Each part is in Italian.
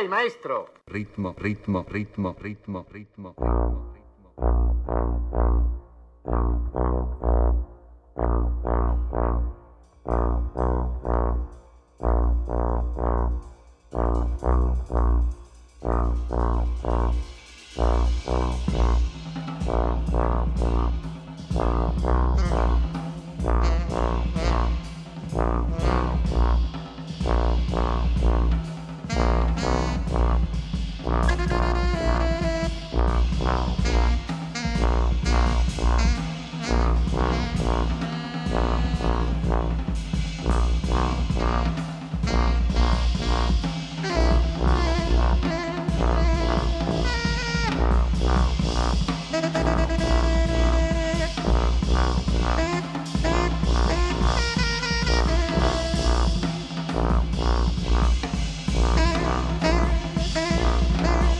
Lei, maestro! Ritmo, ritmo, ritmo, ritmo, ritmo. Ritmo, Wow. Wow, wow, wow, wow.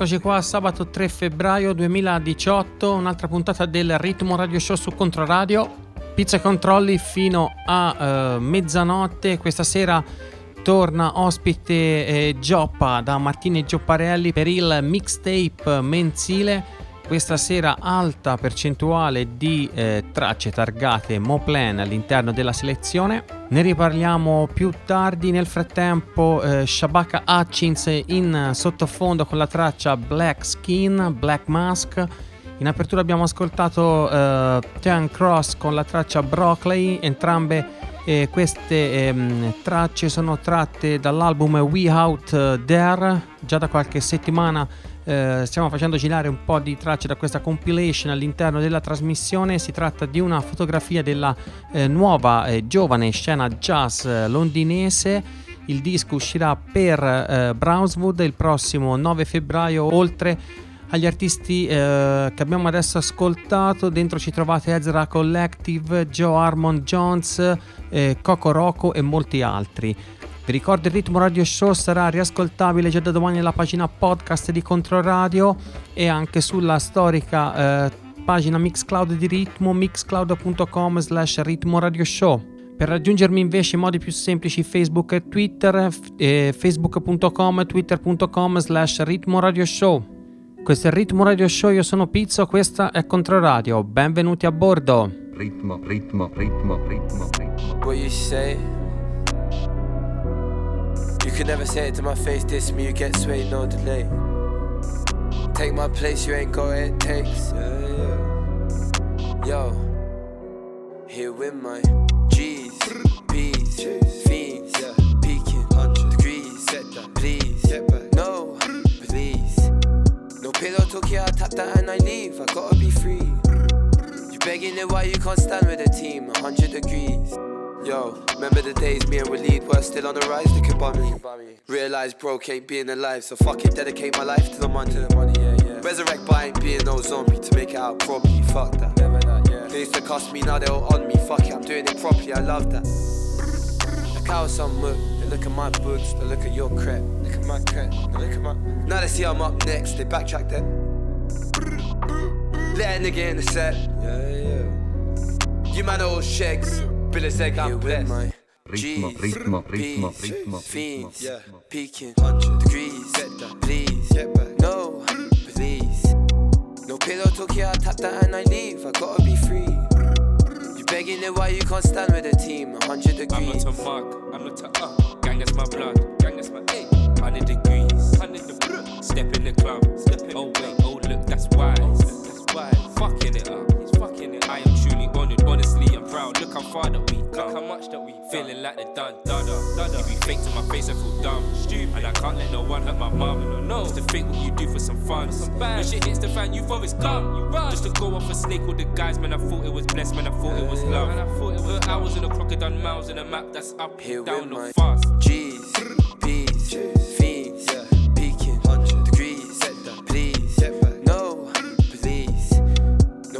eccoci qua, sabato 3 febbraio 2018, un'altra puntata del Ritmo Radio Show su Controradio. Pizza e controlli fino a uh, mezzanotte. Questa sera torna ospite eh, Gioppa da Martini Giopparelli per il mixtape mensile questa sera alta percentuale di eh, tracce targate Moplan all'interno della selezione. Ne riparliamo più tardi. Nel frattempo, eh, Shabaka Hutchins in sottofondo con la traccia Black Skin, Black Mask. In apertura abbiamo ascoltato eh, Tian Cross con la traccia Broccoli, entrambe eh, queste ehm, tracce sono tratte dall'album We Out There, già da qualche settimana eh, stiamo facendo girare un po' di tracce da questa compilation all'interno della trasmissione. Si tratta di una fotografia della eh, nuova e giovane scena jazz eh, londinese. Il disco uscirà per eh, Brownswood il prossimo 9 febbraio, oltre agli artisti eh, che abbiamo adesso ascoltato. Dentro ci trovate Ezra Collective, Joe Armond Jones, eh, Coco Rocco e molti altri. Vi ricordo il Ritmo Radio Show sarà riascoltabile già da domani nella pagina podcast di Controradio e anche sulla storica eh, pagina Mixcloud di Ritmo mixcloud.com slash Ritmo Radio Show. Per raggiungermi invece in modi più semplici Facebook e Twitter, eh, facebook.com e twitter.com slash Ritmo Radio Show. Questo è il Ritmo Radio Show, io sono Pizzo, questa è Controradio. Benvenuti a bordo. Ritmo, ritmo, ritmo, ritmo, ritmo. What you say? You could never say it to my face, this me, you get swayed, no delay. Take my place, you ain't got it takes. Yeah, yeah. Yo, here with my G's, B's, fiends, yeah. peaking, 100 degrees, please, no, please. No pillow talk, yeah, I tap that and I leave, I gotta be free. You begging it why you can't stand with the team, 100 degrees. Yo, remember the days me and Waleed were still on the rise, looking bummy. Realize bro can't being alive, so fuck it, dedicate my life to the money. To the money yeah, yeah. Resurrect by ain't being no zombie to make it out properly, fuck that. Never that, yeah. They used to cost me, now they're all on me, fuck it, I'm doing it properly, I love that. Look how some move, they look at my boots, they look at your crap, look at my crap, they look at my. Now they see I'm up next, they backtrack then. Let a nigga in the set. Yeah, yeah. You man all shakes. Billy Zeg, I'm blessed. Ritmo, ritmo, ritmo, ritmo, Fiends, yeah, peaking, 100 degrees, please, get back, no, please. No pillow talk, yeah, I tap that and I leave, I gotta be free. You begging it why you can't stand with the team, 100 degrees. I'm not a mark, I'm not a uh, gang that's my blood, gang that's my eight, 100 degrees, 100 degrees. Step in the club, step in oh wait, oh look, that's wise, that's wise. Fucking it up, he's fucking it. I am truly honored, honestly, I'm proud. Look how far that we come, look how much that we feeling like they done, done, done. You be fake to my face, I feel dumb, stupid, and I can't let no one hurt my mum. No, no, just to fake what you do for some fun. Some when shit hits the fan, you it's gone. You run. Just to go off a snake with the guys, man. I thought it was blessed, man. I thought it was love. Man, I thought it was hours in the clock, I done miles in a map that's up, Here down, my fast. G's, B's, fiends, yeah,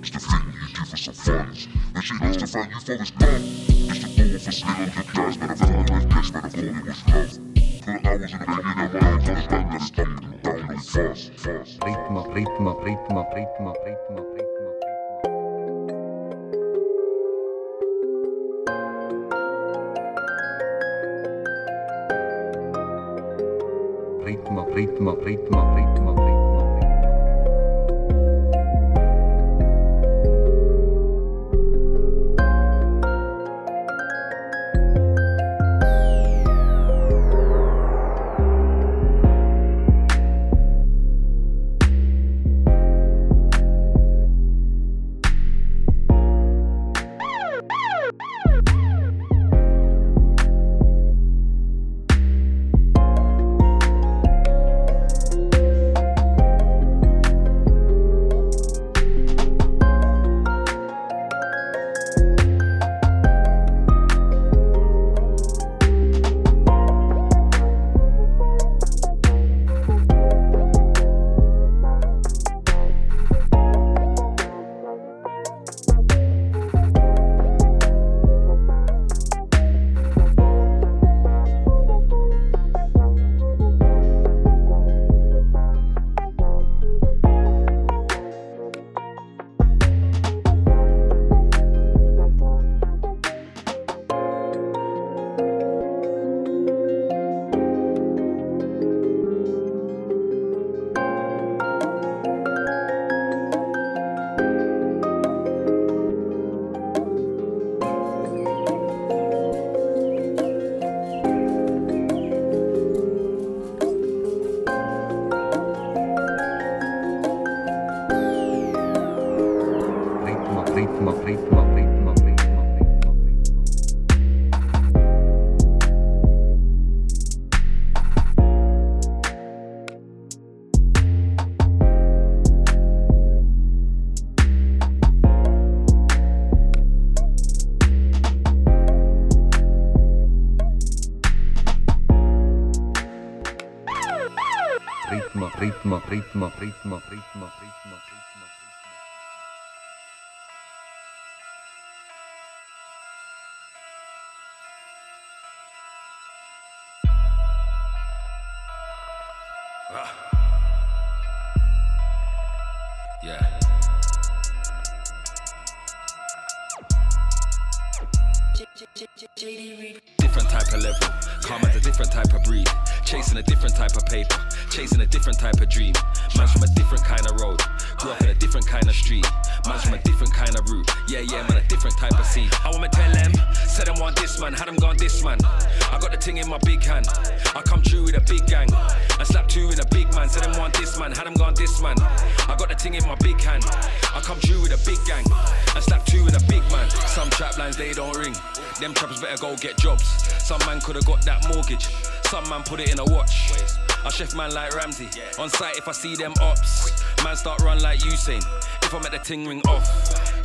It's the thing you do for some funds. And she knows to find you for this love. It's the door a sale of your guys, but I've had my cash, but I've only was love. Put hours in the day, you know my own first time, that's done. Down no fast, fast. rhythm, ritmo, rhythm, ritmo, rhythm, ritmo. Rhythm, ritmo, rhythm, ritmo. Ritmo, ritmo, they don't ring. Them trappers better go get jobs. Some man coulda got that mortgage. Some man put it in a watch. I chef man like Ramsey. On site if I see them ops. Man start run like Usain. If I'm at the ting ring off.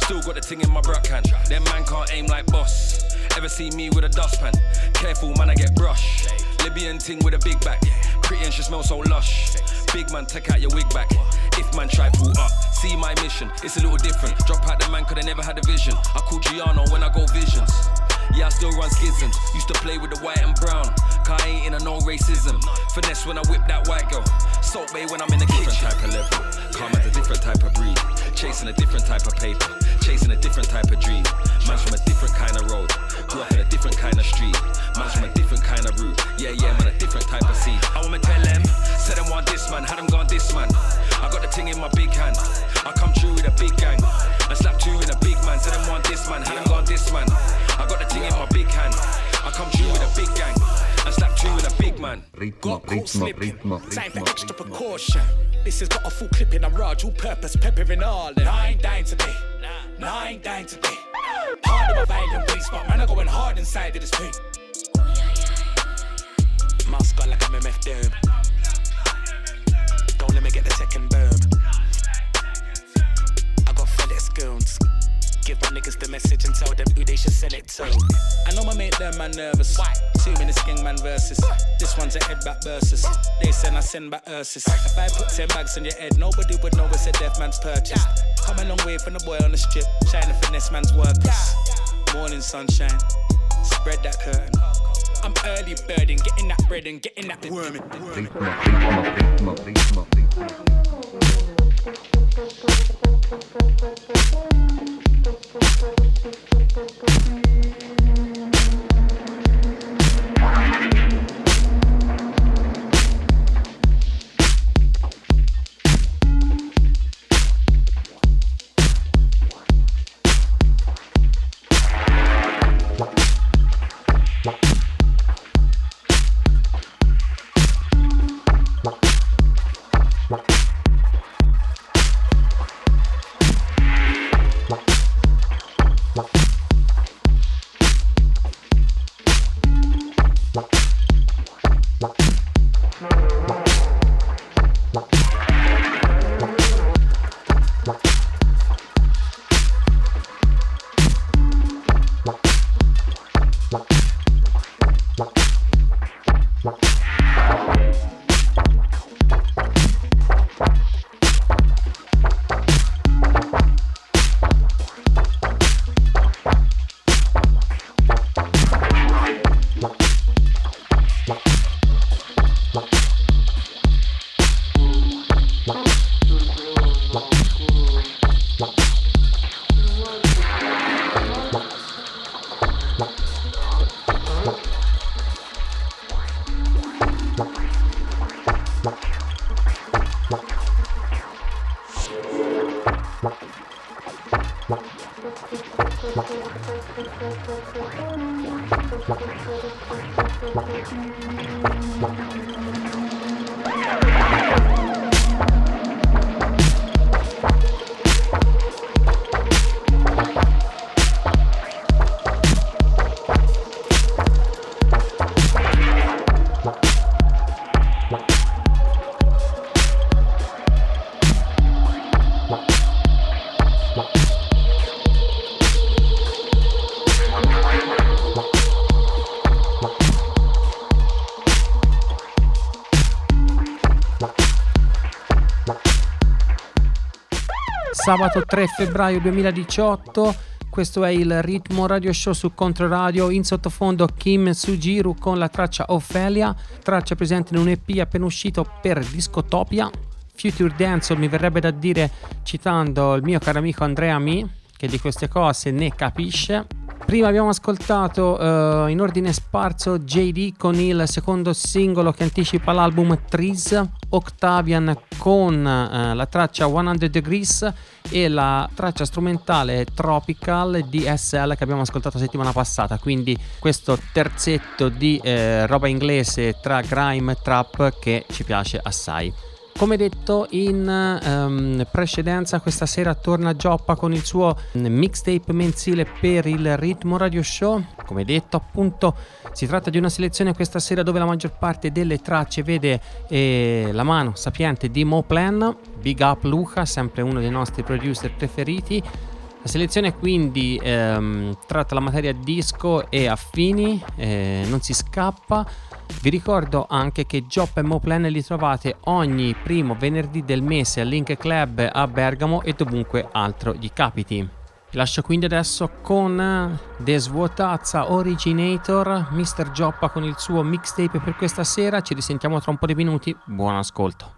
Still got the ting in my brack hand. Them man can't aim like boss. Ever see me with a dustpan? Careful man, I get brush. Libyan ting with a big back. Pretty and she smell so lush. Big man, take out your wig back. If man try pull up, see my mission. It's a little different. Drop out the man, could I never had a vision. I call Giano when I go visions. Yeah, I still run schisms. Used to play with the white and brown. Cause I ain't in a no racism. Finesse when I whip that white girl. Salt bay when I'm in the kitchen. Different type of level. Calm as a different type of breed. Chasing a different type of paper. Chasing a different type of dream. Man's from a different kind of road. Grew up in a different kind of street. Man's from a different kind of route. Yeah, yeah, man, a different type of seed. I wanna tell them, said them want this man, had them gone this man. I got the thing in my big hand. I come true with a big gang. I slap two in a big man, said them want this man, had them gone this man. I got the thing in my big hand. I come true with a big gang. I slap two in a big man. Ritmo, Got caught ritmo, slipping. ritmo, Time for ritmo, extra precaution. This has got a full clip in a Raj, all purpose, peppering all. And I ain't dying today. No, I ain't dying today. Part of my violent ways, but man, I'm going hard inside of this thing. Mask on like I'm MF Doom. Don't let me get the second boom. I got FedEx goons. Give my niggas the message and tell them who they should send it to. I know my mate them man nervous. Why? Two minutes gang man versus. This one's a head back versus. They send I send back Ursus. If I put ten bags on your head, nobody would know it's a deaf man's purchase. Come a long way from the boy on the strip, trying to finesse man's workers. Morning sunshine, spread that curtain. I'm early birding, getting that bread and getting that worming. Thank you. Sabato 3 febbraio 2018. Questo è il Ritmo Radio Show su Controradio. In sottofondo Kim Sujiru con la traccia Ophelia, traccia presente in un EP appena uscito per Discotopia. Future Dance mi verrebbe da dire citando il mio caro amico Andrea Mi, che di queste cose ne capisce. Prima abbiamo ascoltato uh, in ordine sparso JD con il secondo singolo che anticipa l'album Trees, Octavian con uh, la traccia 100 Degrees e la traccia strumentale Tropical DSL che abbiamo ascoltato settimana passata. Quindi questo terzetto di uh, roba inglese tra grime e trap che ci piace assai. Come detto in um, precedenza, questa sera torna Gioppa con il suo mixtape mensile per il Ritmo Radio Show. Come detto, appunto, si tratta di una selezione questa sera dove la maggior parte delle tracce vede eh, la mano sapiente di Moplan. Big up Luca, sempre uno dei nostri producer preferiti. La selezione quindi ehm, tratta la materia disco e affini, eh, non si scappa. Vi ricordo anche che Job e Moplan li trovate ogni primo venerdì del mese al Link Club a Bergamo e dovunque altro gli capiti. Vi lascio quindi adesso con Desvuotazza Originator, Mr. Joppa con il suo mixtape per questa sera. Ci risentiamo tra un po' di minuti. Buon ascolto.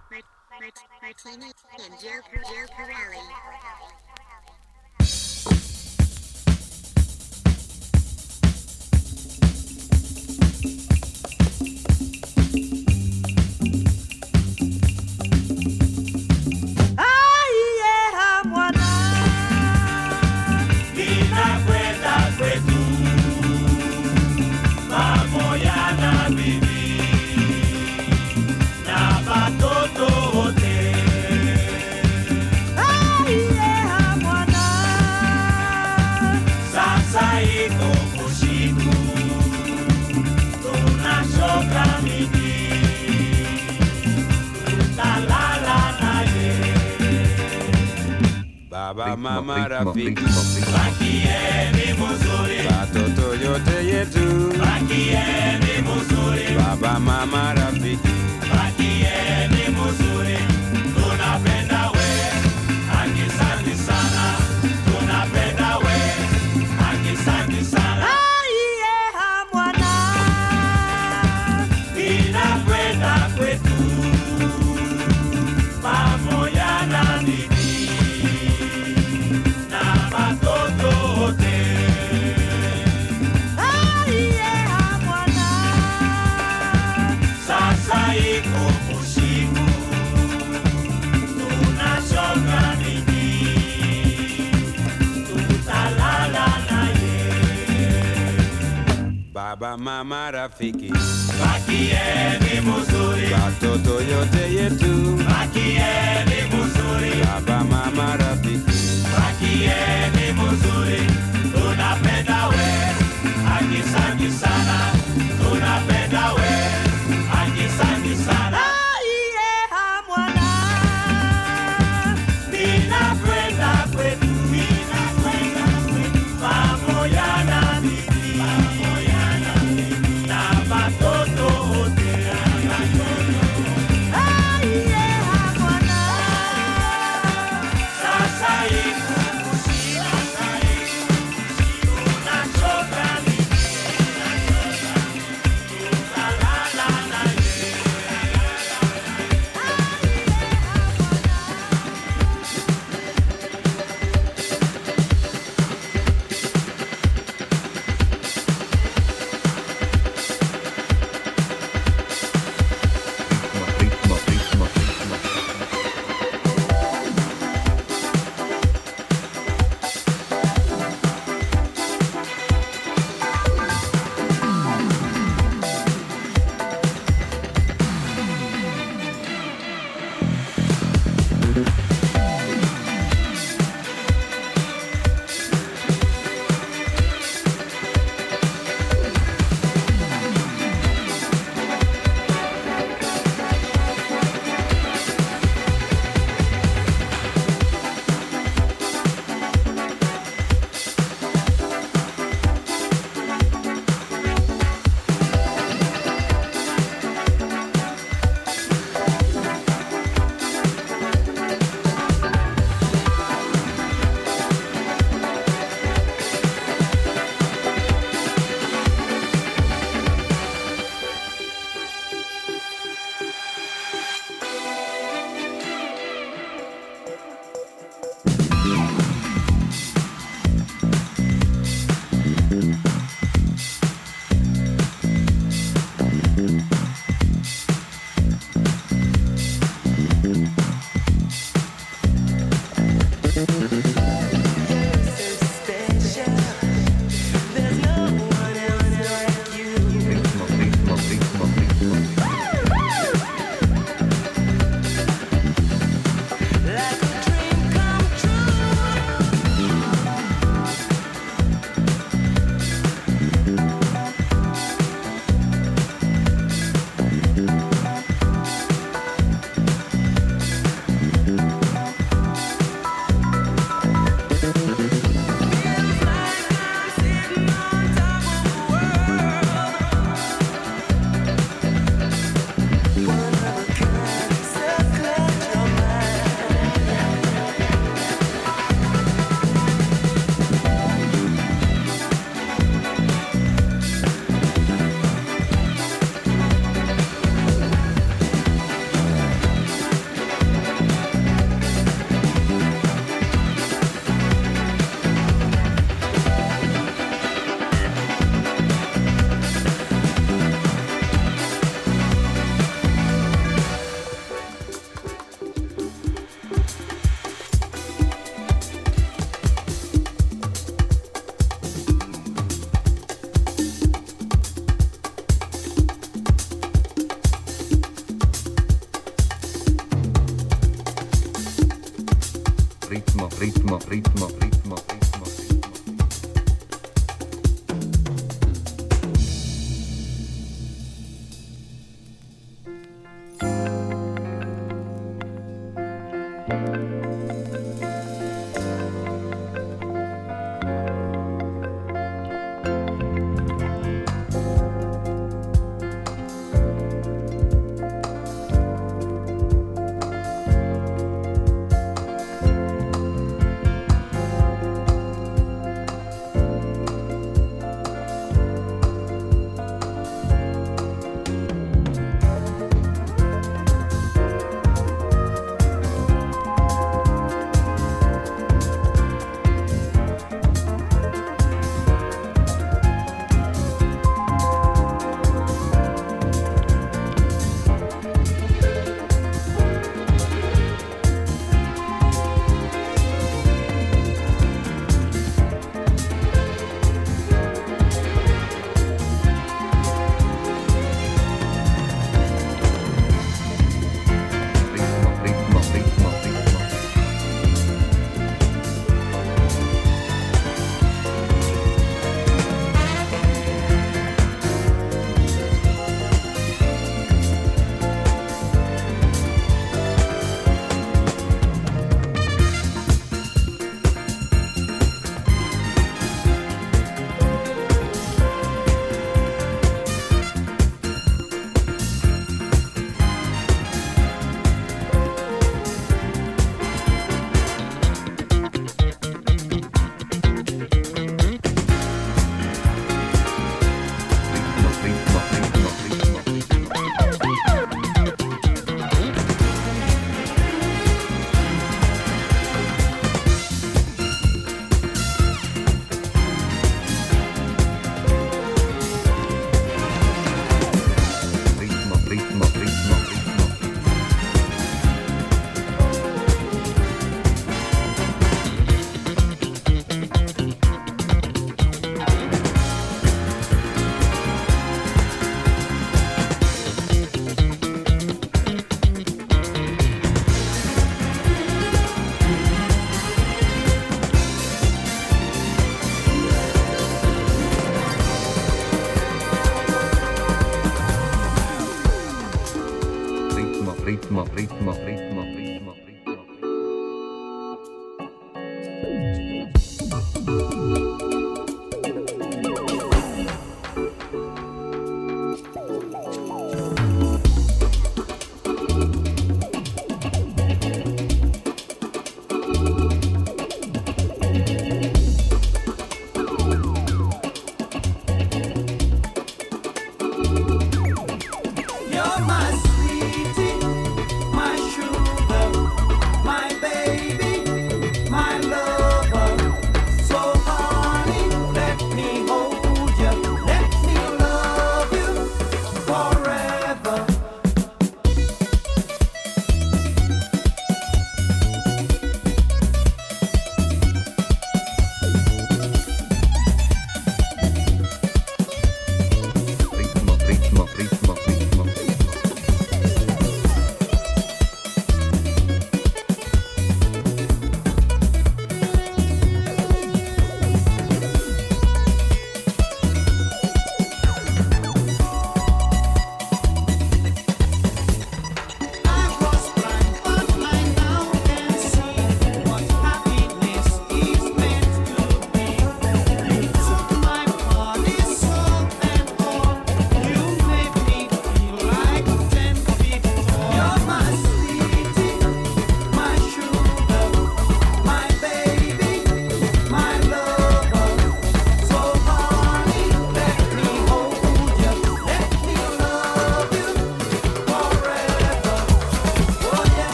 My sweetie,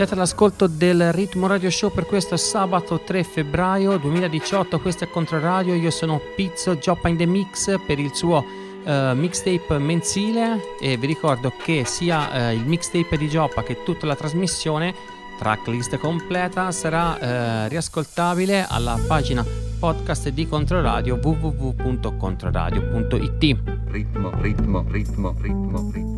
Siete all'ascolto del Ritmo Radio Show per questo sabato 3 febbraio 2018. Questo è Controradio. Io sono Pizzo Gioppa in the Mix per il suo eh, mixtape mensile. E vi ricordo che sia eh, il mixtape di Gioppa che tutta la trasmissione, tracklist completa, sarà eh, riascoltabile alla pagina podcast di Controradio www.controradio.it. Ritmo, ritmo, ritmo, ritmo, ritmo.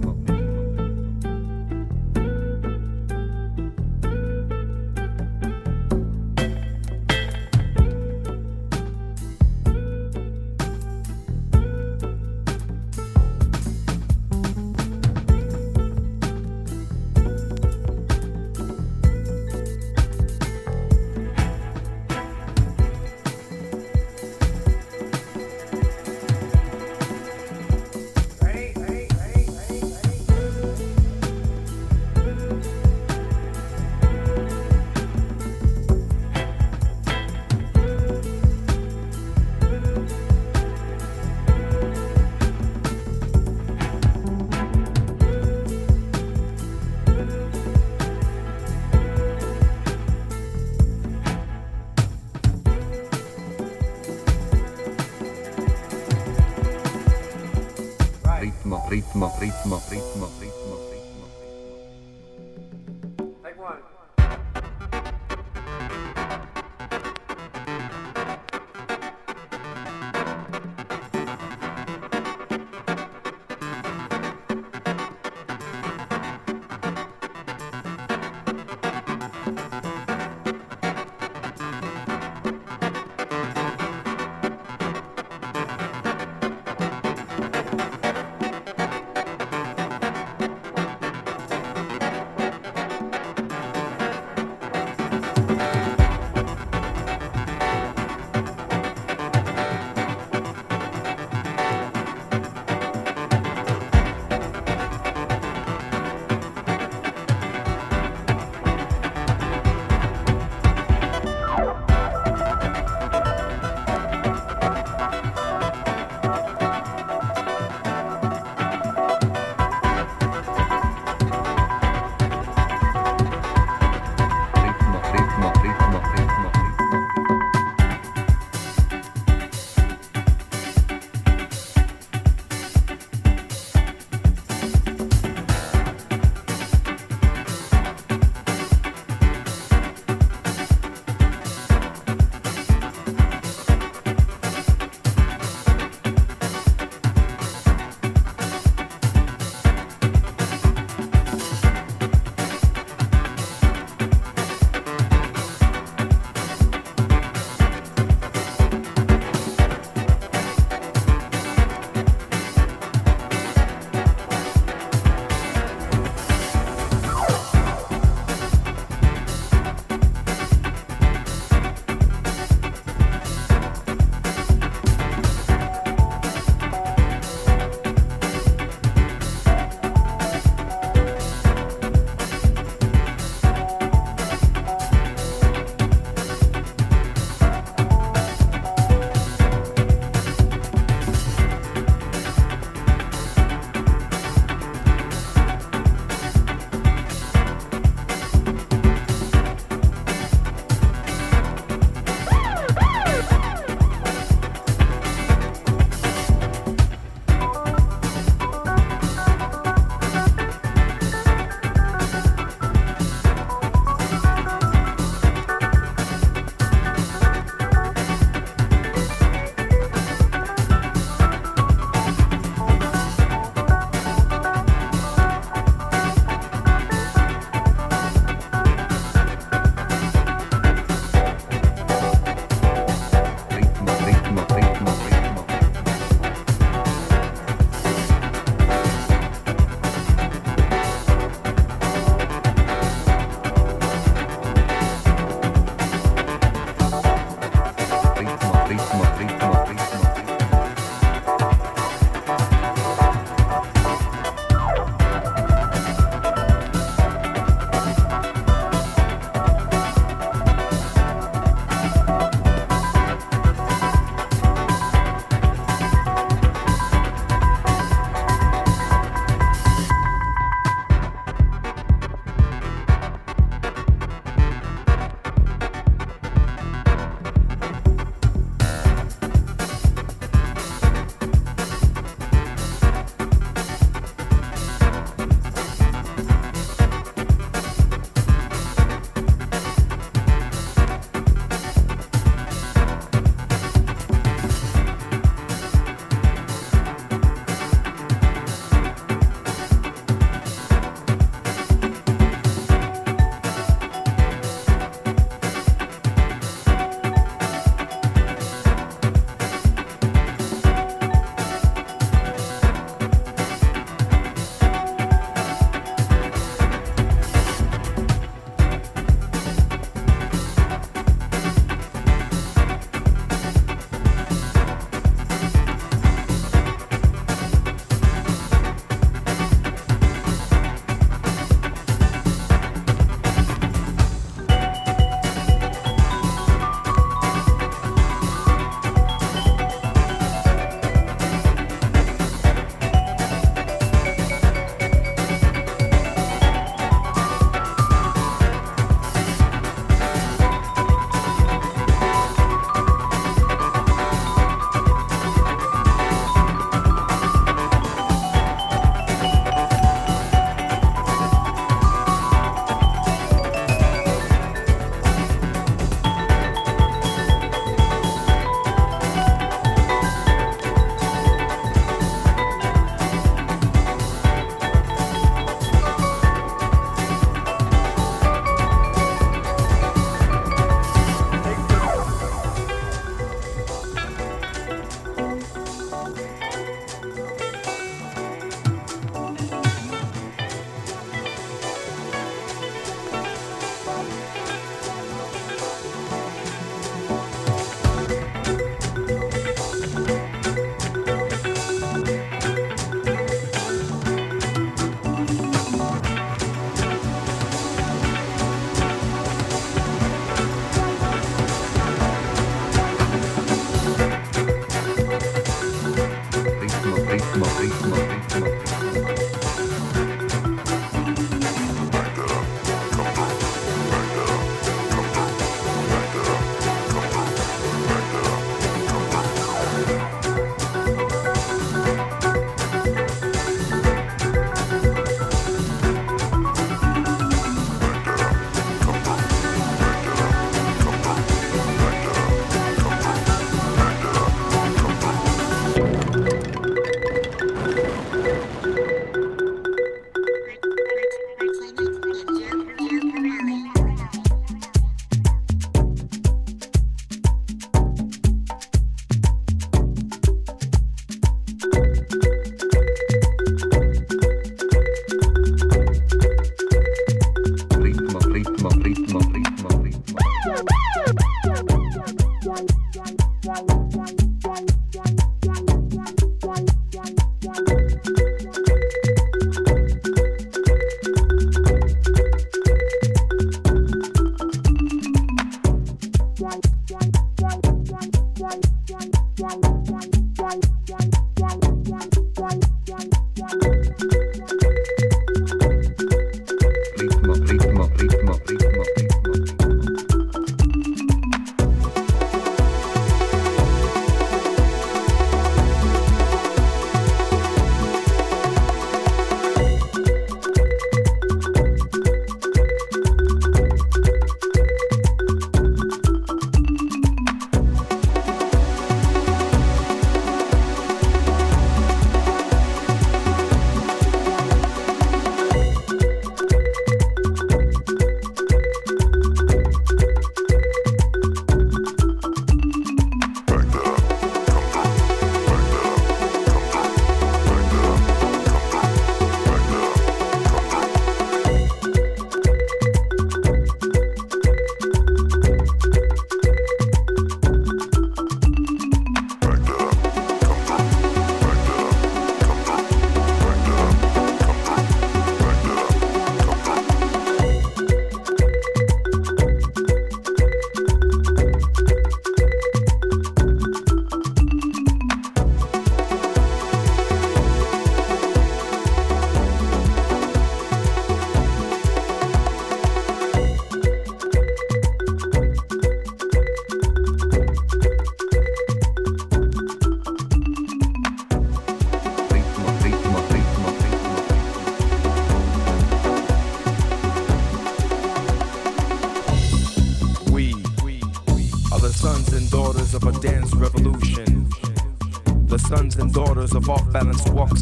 Of off balance walks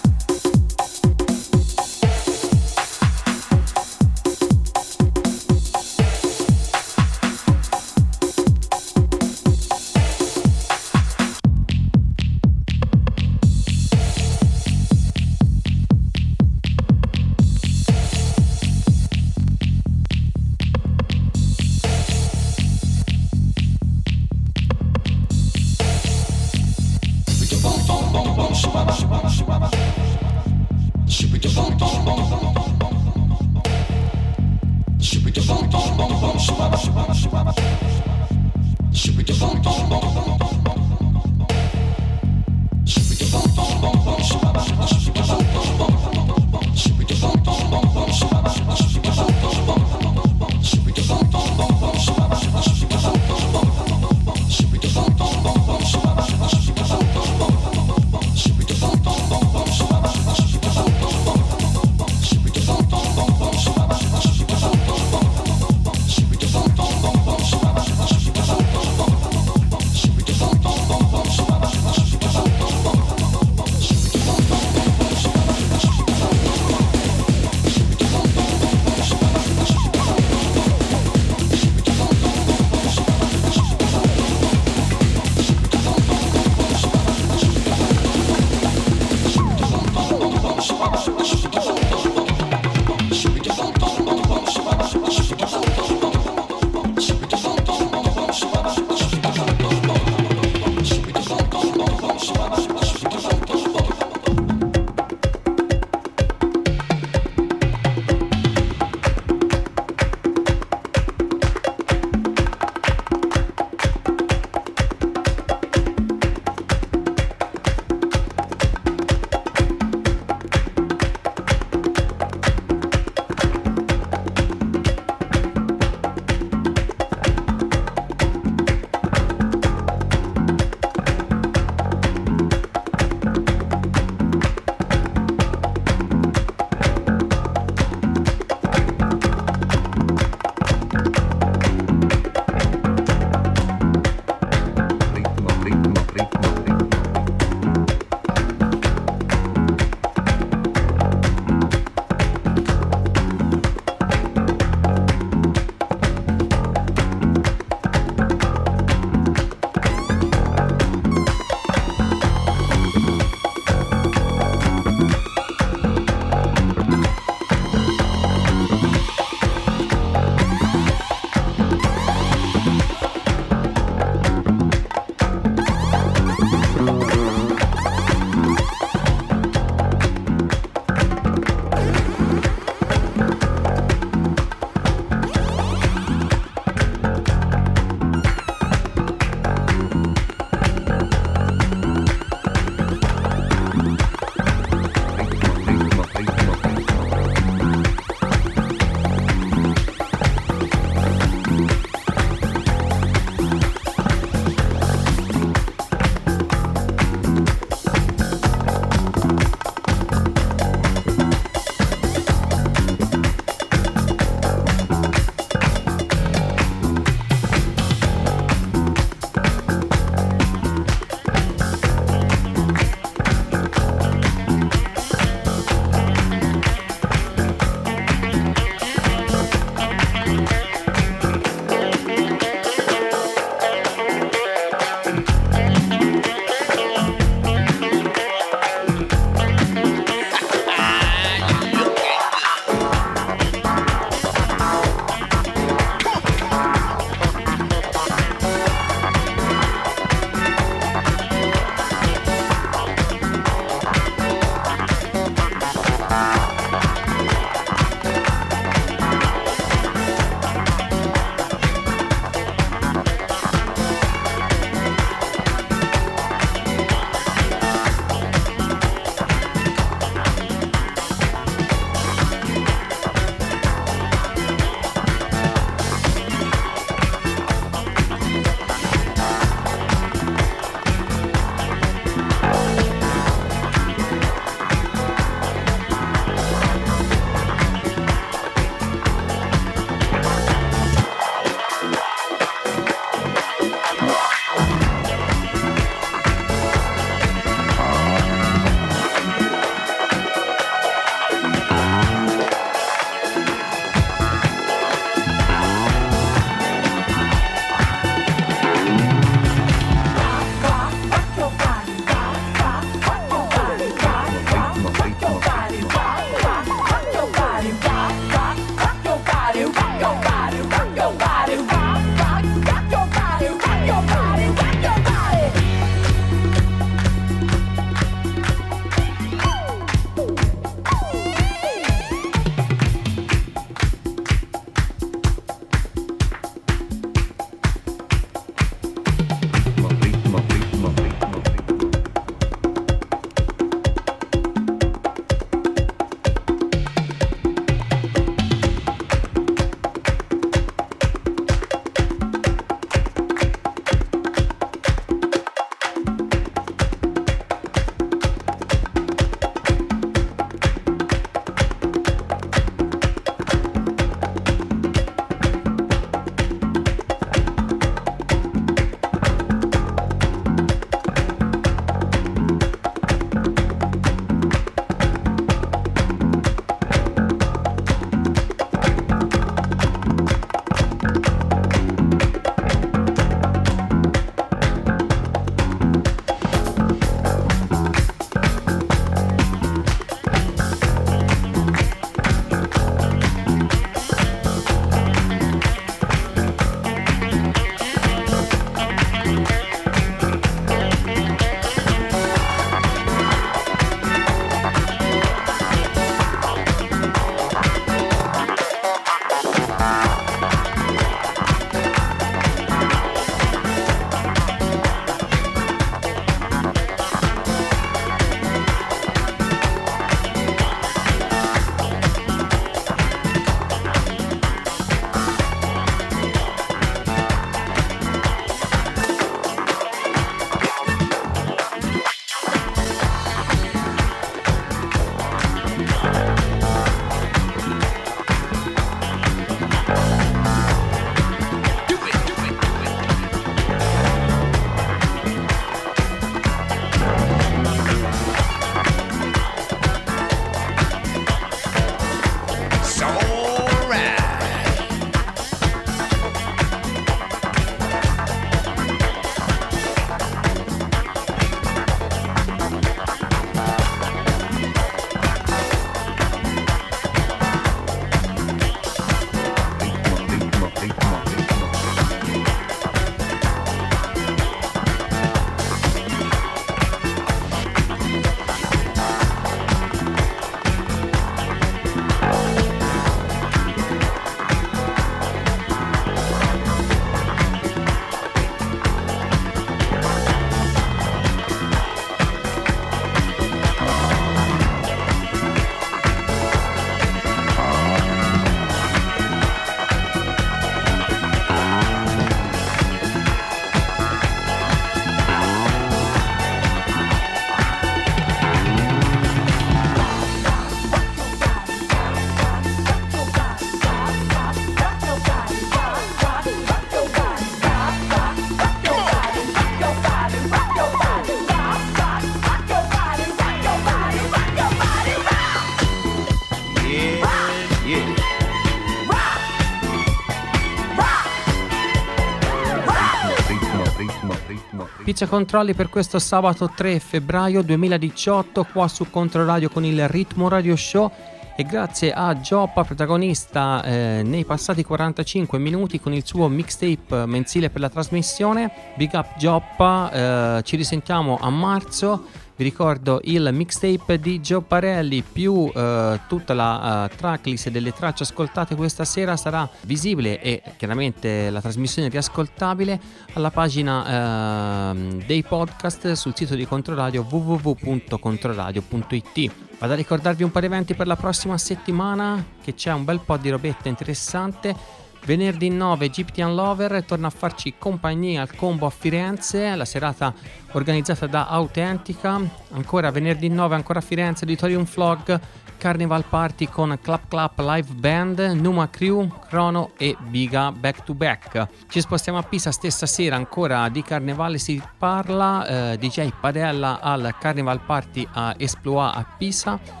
Pizza Controlli per questo sabato 3 febbraio 2018 qua su Controradio con il Ritmo Radio Show e grazie a Gioppa, protagonista eh, nei passati 45 minuti con il suo mixtape mensile per la trasmissione. Big up Gioppa, eh, ci risentiamo a marzo. Vi ricordo il mixtape di Gio Parelli più eh, tutta la uh, tracklist delle tracce ascoltate questa sera sarà visibile e chiaramente la trasmissione riascoltabile alla pagina uh, dei podcast sul sito di Controradio www.controradio.it. Vado a ricordarvi un po' di eventi per la prossima settimana che c'è un bel po' di robetta interessante. Venerdì 9 Egyptian Lover torna a farci compagnia al combo a Firenze, la serata organizzata da Autentica. Ancora venerdì 9 ancora a Firenze Auditorium Vlog, Carnival Party con Clap Clap Live Band, Numa Crew, Chrono e Biga back to back. Ci spostiamo a Pisa stessa sera ancora di Carnevale si parla, eh, DJ Padella al Carnival Party a Esploa a Pisa.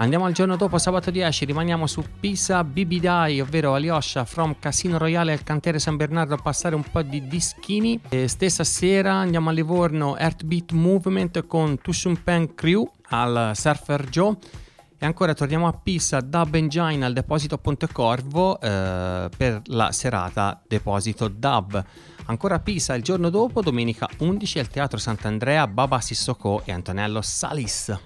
Andiamo al giorno dopo, sabato 10, rimaniamo su Pisa Bibidai, ovvero Aliosha from Casino Royale al cantiere San Bernardo a passare un po' di dischini. E stessa sera andiamo a Livorno Earthbeat Movement con Tushun Pen Crew al Surfer Joe. E ancora torniamo a Pisa Dub Engine al Deposito Pontecorvo eh, per la serata Deposito Dub. Ancora a Pisa il giorno dopo, domenica 11 al Teatro Sant'Andrea, Baba Sissoko e Antonello Salis.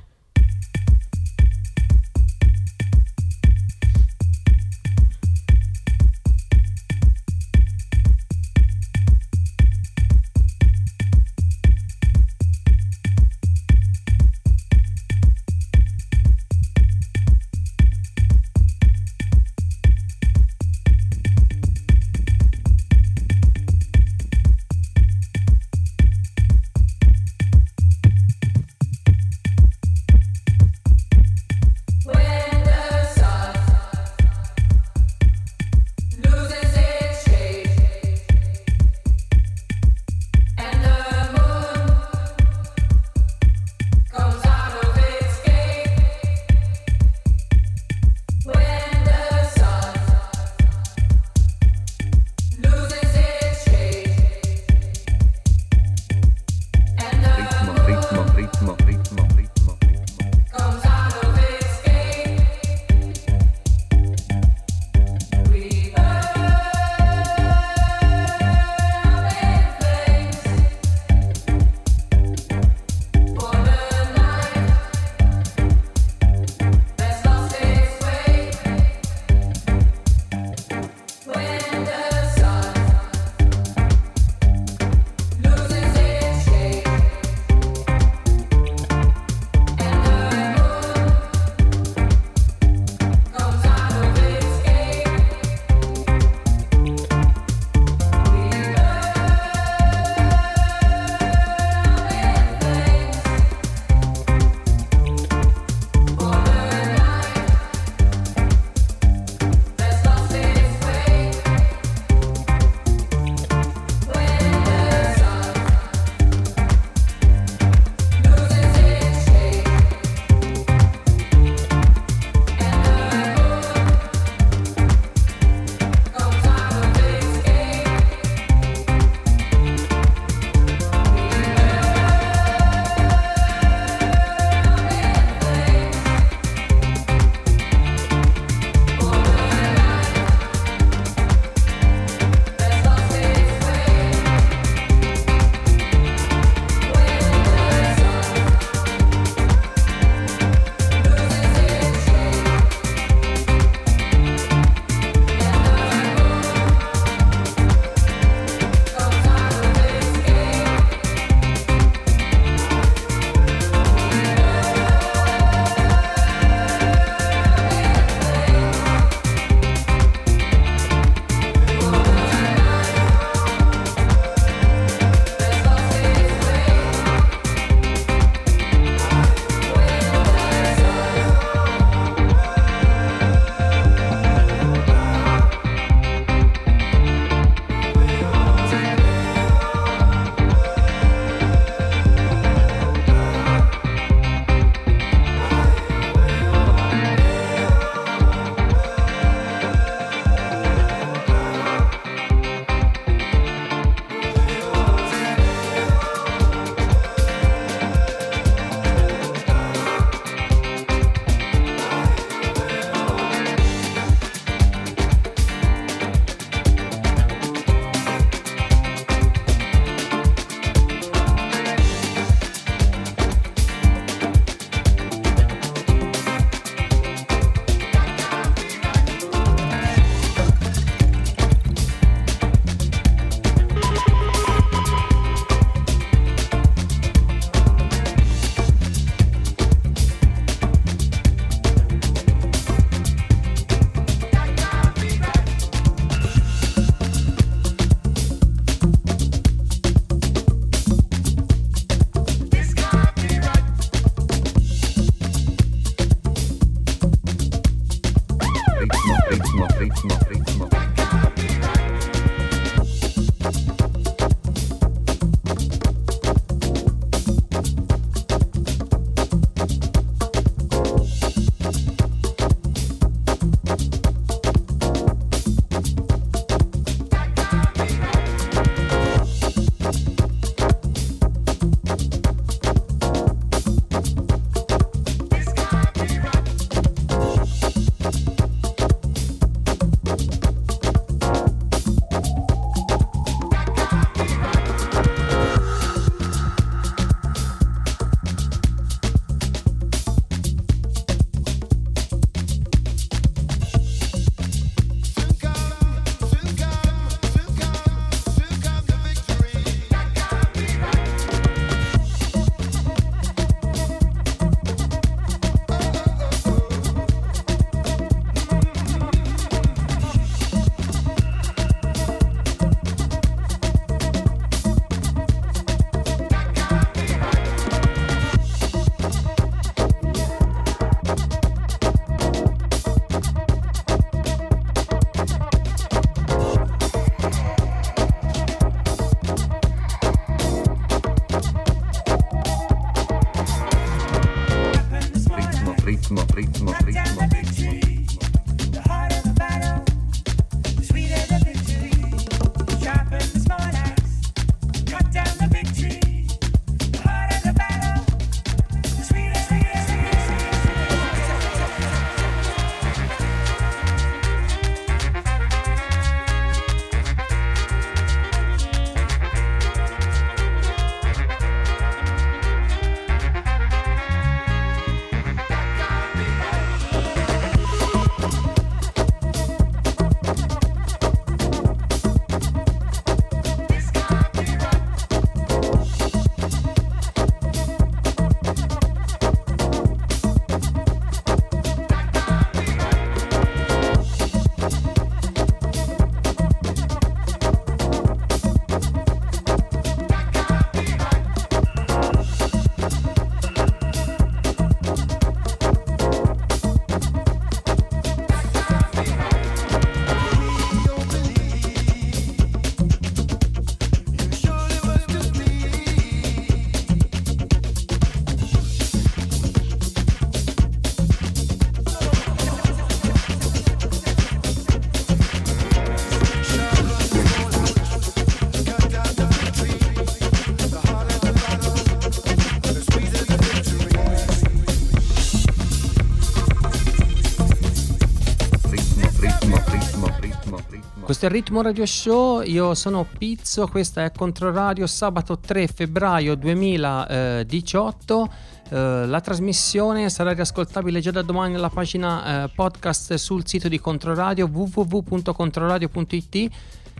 Questo è il Ritmo Radio Show, io sono Pizzo, questa è Controradio, sabato 3 febbraio 2018. Eh, la trasmissione sarà riascoltabile già da domani alla pagina eh, podcast sul sito di Controradio www.controradio.it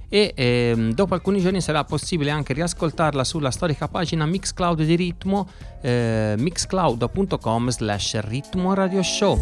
e ehm, dopo alcuni giorni sarà possibile anche riascoltarla sulla storica pagina Mixcloud di Ritmo eh, mixcloud.com slash ritmo show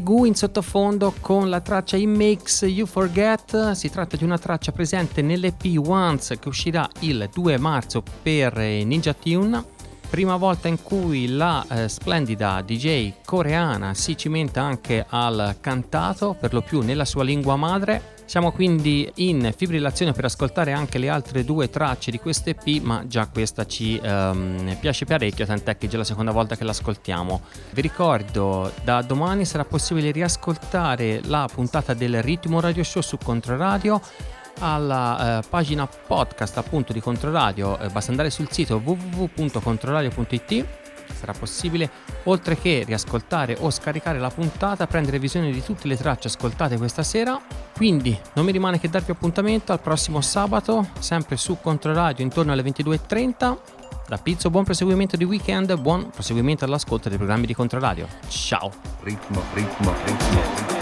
Goo in sottofondo con la traccia It Makes You Forget. Si tratta di una traccia presente nell'EP Once che uscirà il 2 marzo per eh, Ninja Tune. Prima volta in cui la eh, splendida DJ coreana si cimenta anche al cantato, per lo più nella sua lingua madre. Siamo quindi in fibrillazione per ascoltare anche le altre due tracce di questo EP, ma già questa ci ehm, piace parecchio, tant'è che è già la seconda volta che l'ascoltiamo. Vi ricordo, da domani sarà possibile riascoltare la puntata del Ritmo Radio Show su Controradio alla eh, pagina podcast appunto di Controradio, eh, basta andare sul sito www.controradio.it sarà possibile, oltre che riascoltare o scaricare la puntata, prendere visione di tutte le tracce ascoltate questa sera. Quindi non mi rimane che darvi appuntamento al prossimo sabato, sempre su Controradio intorno alle 22.30. Da Pizzo buon proseguimento di weekend, buon proseguimento all'ascolto dei programmi di Controradio. Ciao! Ritmo, ritmo, ritmo,